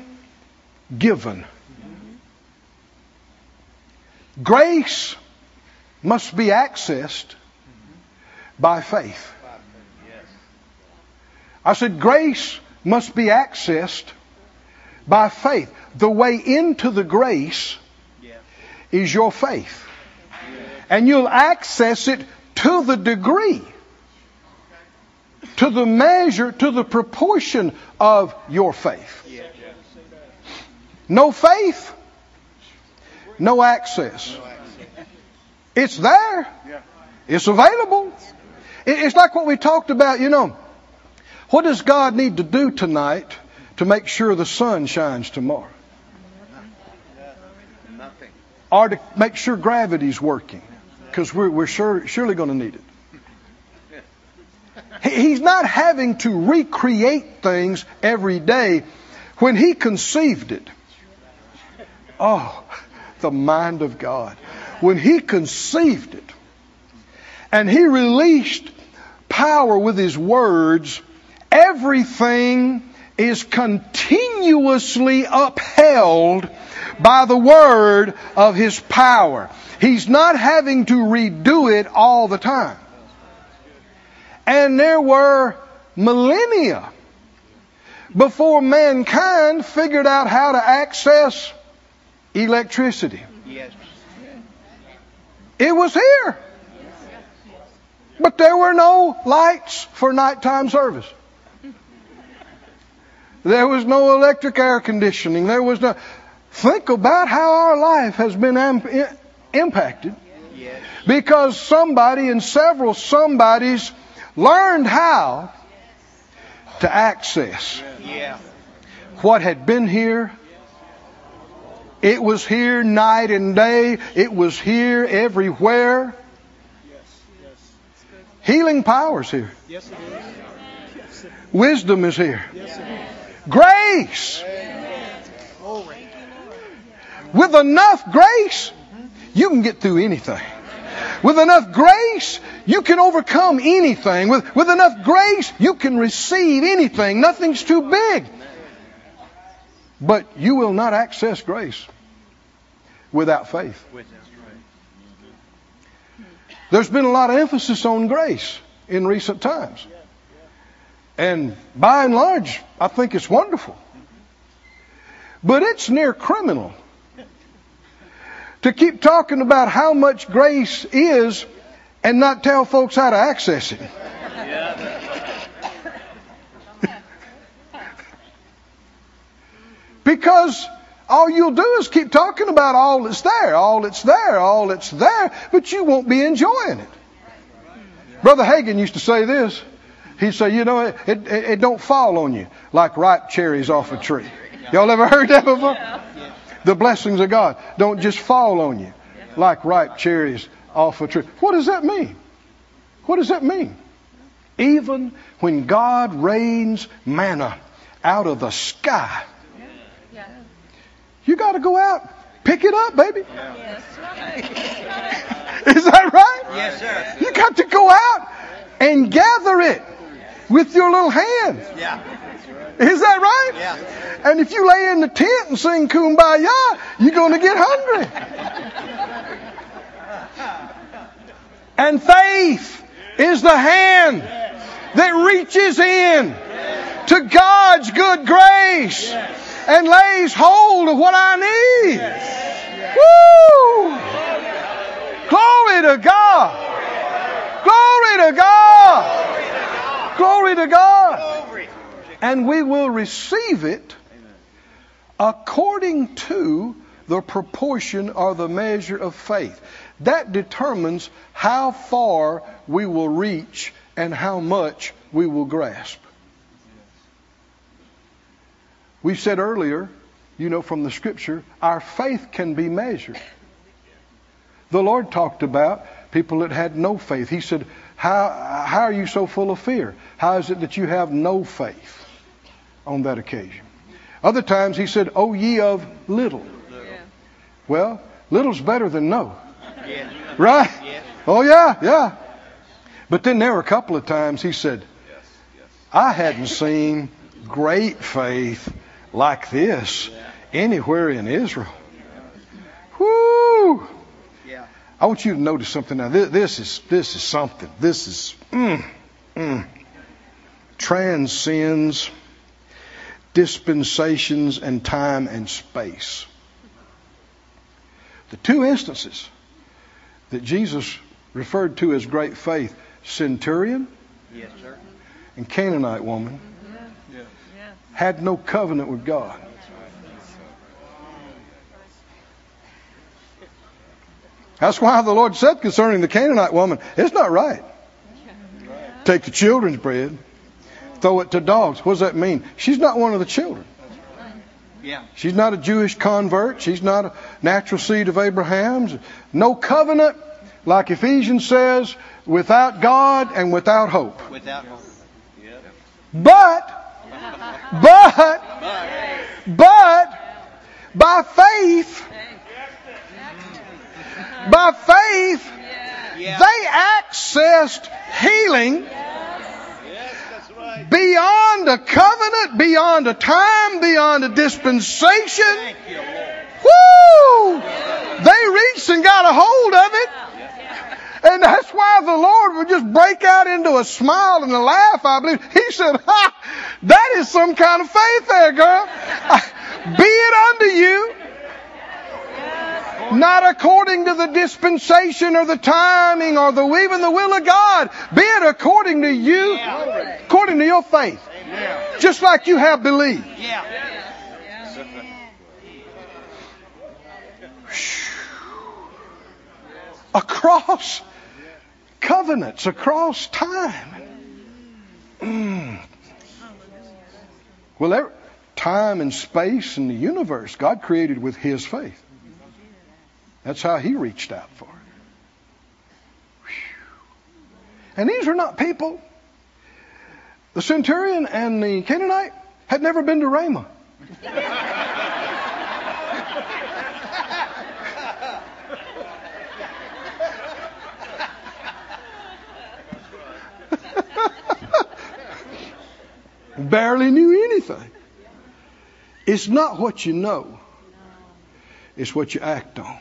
given. Grace must be accessed by faith. I said, grace must be accessed by faith. The way into the grace is your faith. And you'll access it to the degree, to the measure, to the proportion of your faith. No faith, no access. It's there. It's available. It's like what we talked about, you know. What does God need to do tonight to make sure the sun shines tomorrow? Or to make sure gravity's working? Because we're, we're sure, surely going to need it. He's not having to recreate things every day. When he conceived it, oh, the mind of God. When he conceived it and he released power with his words, everything is continuously upheld by the word of his power. He's not having to redo it all the time. And there were millennia before mankind figured out how to access electricity. It was here. But there were no lights for nighttime service. There was no electric air conditioning. There was no. Think about how our life has been am- impacted because somebody and several somebodies learned how to access what had been here. It was here night and day. It was here everywhere. Healing powers here. Wisdom is here. Grace. With enough grace, you can get through anything. With enough grace, you can overcome anything. With, with enough grace, you can receive anything. Nothing's too big. But you will not access grace without faith. There's been a lot of emphasis on grace in recent times. And by and large, I think it's wonderful. But it's near criminal to keep talking about how much grace is and not tell folks how to access it. because all you'll do is keep talking about all that's there, all that's there, all that's there, but you won't be enjoying it. Brother Hagin used to say this. He'd say, you know, it, it, it don't fall on you like ripe cherries off a tree. Y'all ever heard that before? The blessings of God don't just fall on you like ripe cherries off a tree. What does that mean? What does that mean? Even when God rains manna out of the sky, you got to go out, pick it up, baby. Is that right? Yes, sir. You got to go out and gather it with your little hands. Yeah. Is that right? Yeah. And if you lay in the tent and sing kumbaya, you're going to get hungry. And faith is the hand that reaches in to God's good grace and lays hold of what I need. Woo! Glory to God. Glory to God. Glory to God. And we will receive it according to the proportion or the measure of faith. That determines how far we will reach and how much we will grasp. We said earlier, you know from the scripture, our faith can be measured. The Lord talked about people that had no faith. He said, how, how are you so full of fear? How is it that you have no faith on that occasion? Other times he said, Oh, ye of little. Well, little's better than no. Yes. Right? Yes. Oh, yeah, yeah. But then there were a couple of times he said, I hadn't seen great faith like this anywhere in Israel. Whoo! I want you to notice something now. This, this is this is something. This is mm, mm, transcends dispensations and time and space. The two instances that Jesus referred to as great faith, centurion Yes, sir. and Canaanite woman, mm-hmm. yes. had no covenant with God. That's why the Lord said concerning the Canaanite woman, it's not right. Take the children's bread, throw it to dogs. What does that mean? She's not one of the children. Yeah. She's not a Jewish convert. She's not a natural seed of Abraham's. No covenant, like Ephesians says, without God and without hope. Without hope. But, but, but, by faith, by faith, Yeah. they accessed healing Yes, that's right. Beyond a covenant, beyond a time, beyond a dispensation. Thank you, Lord. Woo! They reached and got a hold of it. And that's why the Lord would just break out into a smile and a laugh, I believe. He said, ha! That is some kind of faith there, girl. Be it unto you. Not according to the dispensation or the timing or the even the will of God. Be it according to you, according to your faith. Just like you have believed. Across covenants, across time. Mm. Well, time and space and the universe, God created with His faith. That's how he reached out for it. And these are not people. The centurion and the Canaanite had never been to Rhema. Barely knew anything. It's not what you know, it's what you act on.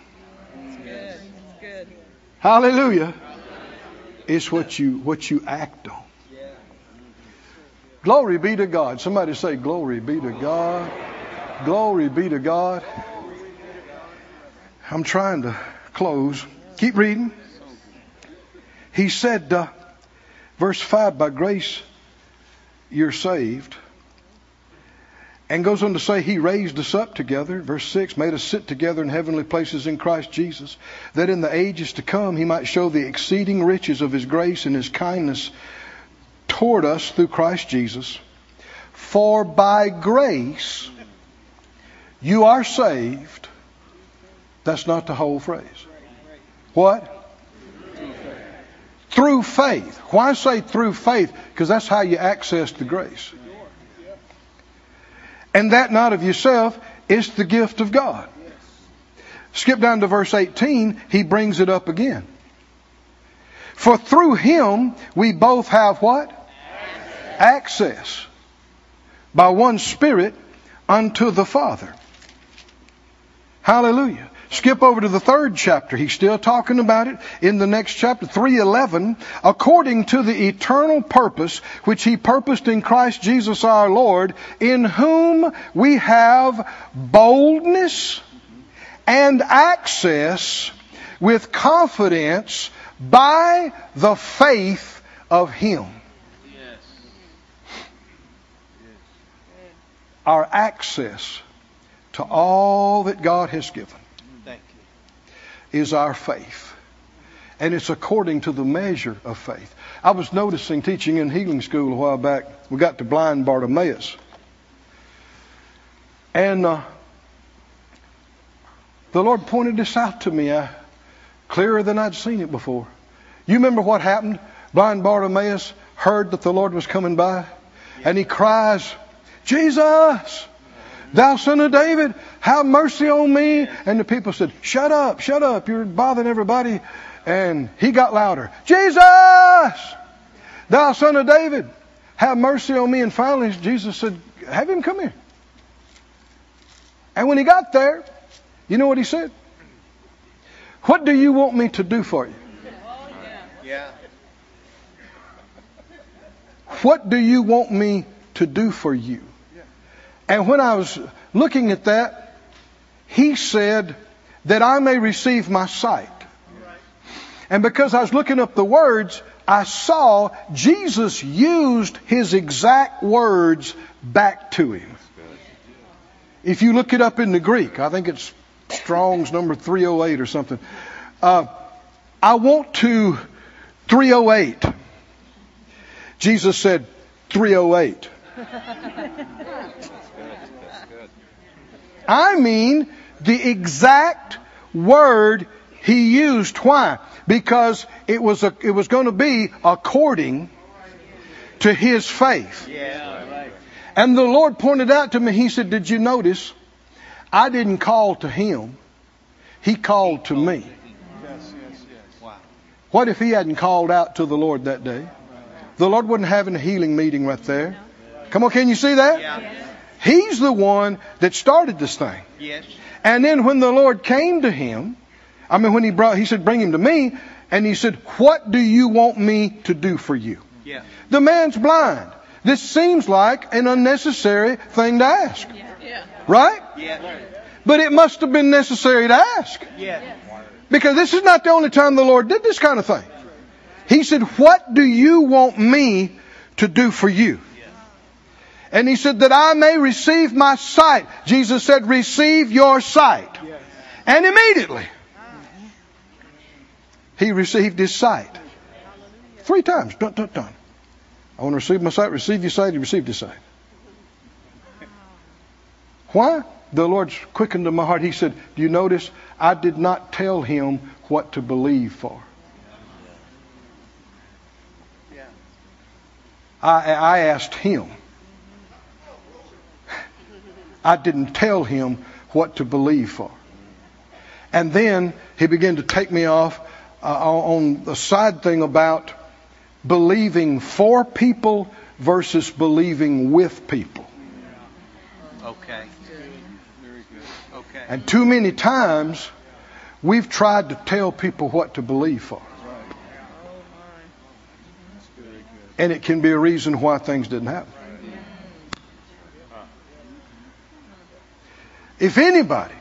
Hallelujah. It's what you what you act on. Glory be to God. Somebody say glory be to God. Glory be to God. I'm trying to close. Keep reading. He said, uh, verse 5, by grace you're saved. And goes on to say, He raised us up together. Verse 6, made us sit together in heavenly places in Christ Jesus, that in the ages to come He might show the exceeding riches of His grace and His kindness toward us through Christ Jesus. For by grace you are saved. That's not the whole phrase. What? Through faith. Why say through faith? Because that's how you access the grace. And that not of yourself, it's the gift of God. Skip down to verse 18, he brings it up again. For through him we both have what? Access. By one Spirit unto the Father. Hallelujah. Skip over to the third chapter. He's still talking about it in the next chapter, 311. According to the eternal purpose which he purposed in Christ Jesus our Lord, in whom we have boldness and access with confidence by the faith of him. Our access to all that God has given. Is our faith. And it's according to the measure of faith. I was noticing teaching in healing school a while back, we got to blind Bartimaeus. And uh, the Lord pointed this out to me uh, clearer than I'd seen it before. You remember what happened? Blind Bartimaeus heard that the Lord was coming by, and he cries, Jesus, thou son of David, have mercy on me. And the people said, Shut up, shut up, you're bothering everybody. And he got louder, Jesus, thou son of David, have mercy on me. And finally, Jesus said, Have him come here. And when he got there, you know what he said? What do you want me to do for you? Yeah. What do you want me to do for you? And when I was looking at that, he said that I may receive my sight. And because I was looking up the words, I saw Jesus used his exact words back to him. If you look it up in the Greek, I think it's Strong's number 308 or something. Uh, I want to 308. Jesus said 308. I mean the exact word he used. Why? Because it was a, it was going to be according to his faith. Yeah. Right. And the Lord pointed out to me, He said, Did you notice? I didn't call to him, He called to me. Yes, yes, yes. Wow. What if He hadn't called out to the Lord that day? The Lord wouldn't having a healing meeting right there. Come on, can you see that? Yeah. He's the one that started this thing. Yes. And then when the Lord came to him, I mean, when he brought, he said, bring him to me. And he said, what do you want me to do for you? Yeah. The man's blind. This seems like an unnecessary thing to ask. Yeah. Right? Yeah. But it must have been necessary to ask. Yeah. Because this is not the only time the Lord did this kind of thing. He said, what do you want me to do for you? And he said, that I may receive my sight. Jesus said, receive your sight. And immediately, he received his sight. Three times. Dun, dun, dun. I want to receive my sight, receive your sight, he received his sight. Why? The Lord's quickened to my heart. He said, Do you notice? I did not tell him what to believe for. I, I asked him. I didn't tell him what to believe for. And then he began to take me off uh, on the side thing about believing for people versus believing with people. Okay. Very good. Okay. And too many times we've tried to tell people what to believe for. And it can be a reason why things didn't happen. If anybody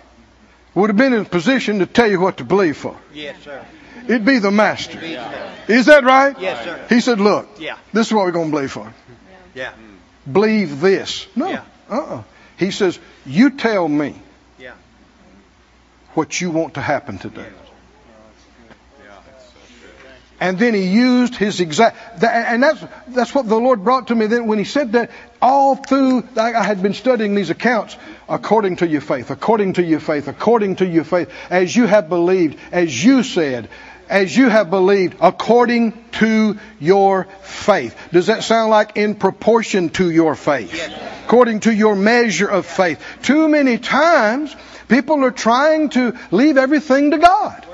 would have been in a position to tell you what to believe for, Yes, sir. it'd be the master. Is that right? Yes, sir. He said, Look, Yeah. this is what we're going to believe for. Yeah. Believe this. No. Yeah. Uh-uh. He says, You tell me Yeah. what you want to happen today. And then he used his exact, and that's, that's what the Lord brought to me then when he said that all through, I I had been studying these accounts, according to your faith, according to your faith, according to your faith, as you have believed, as you said, as you have believed, according to your faith. Does that sound like in proportion to your faith? According to your measure of faith. Too many times, people are trying to leave everything to God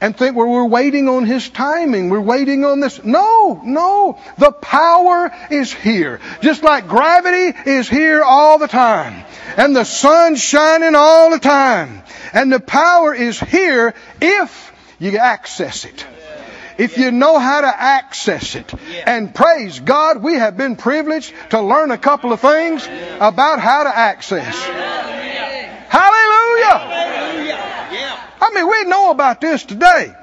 and think well, we're waiting on his timing. We're waiting on this. No, no. The power is here. Just like gravity is here all the time. And the sun's shining all the time. And the power is here if you access it. If you know how to access it. And praise God, we have been privileged to learn a couple of things about how to access. Hallelujah! Yeah. I mean, we know about this today.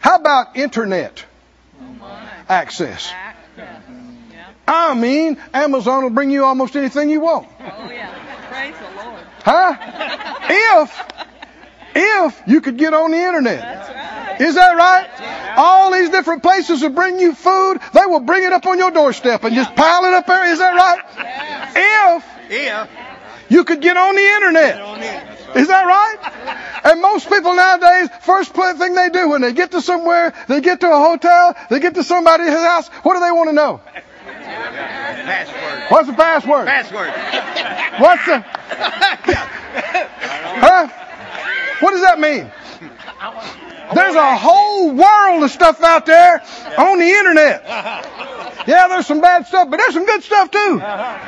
How about internet access? I mean, Amazon will bring you almost anything you want. Oh, yeah. Praise the Lord. Huh? If, if you could get on the internet. That's right. Is that right? All these different places will bring you food. They will bring it up on your doorstep and just pile it up there. Is that right? If if you could get on the internet. Is that right? And most people nowadays, first thing they do when they get to somewhere, they get to a hotel, they get to somebody's house, what do they want to know? Password. What's the password? Password. What's the, huh? What does that mean? There's a whole world of stuff out there on the internet. Yeah, there's some bad stuff, but there's some good stuff too. Uh-huh.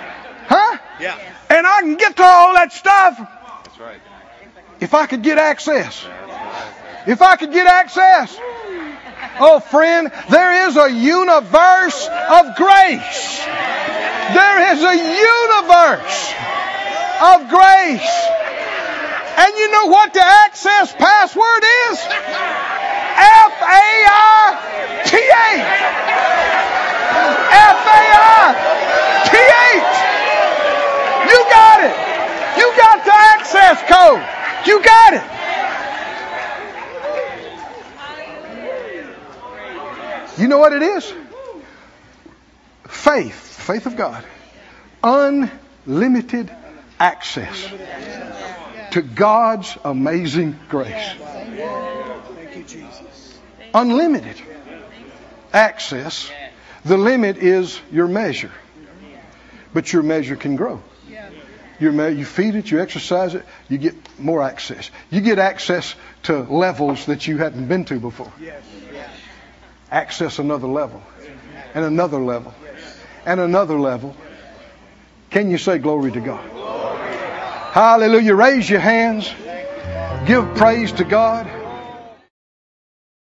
Huh? Yeah. And I can get to all that stuff That's right. If I could get access. If I could get access. Oh, friend, there is a universe of grace. There is a universe of grace. And you know what the access password is? F A I T H. F A I T H. You got it. You got the access code. You got it. You know what it is? Faith, faith of God. Unlimited access to God's amazing grace. Unlimited access. The limit is your measure. But your measure can grow. You feed it, you exercise it, you get more access. You get access to levels that you hadn't been to before. Access another level, and another level, and another level. Can you say glory to God? Hallelujah. Raise your hands. Give praise to God.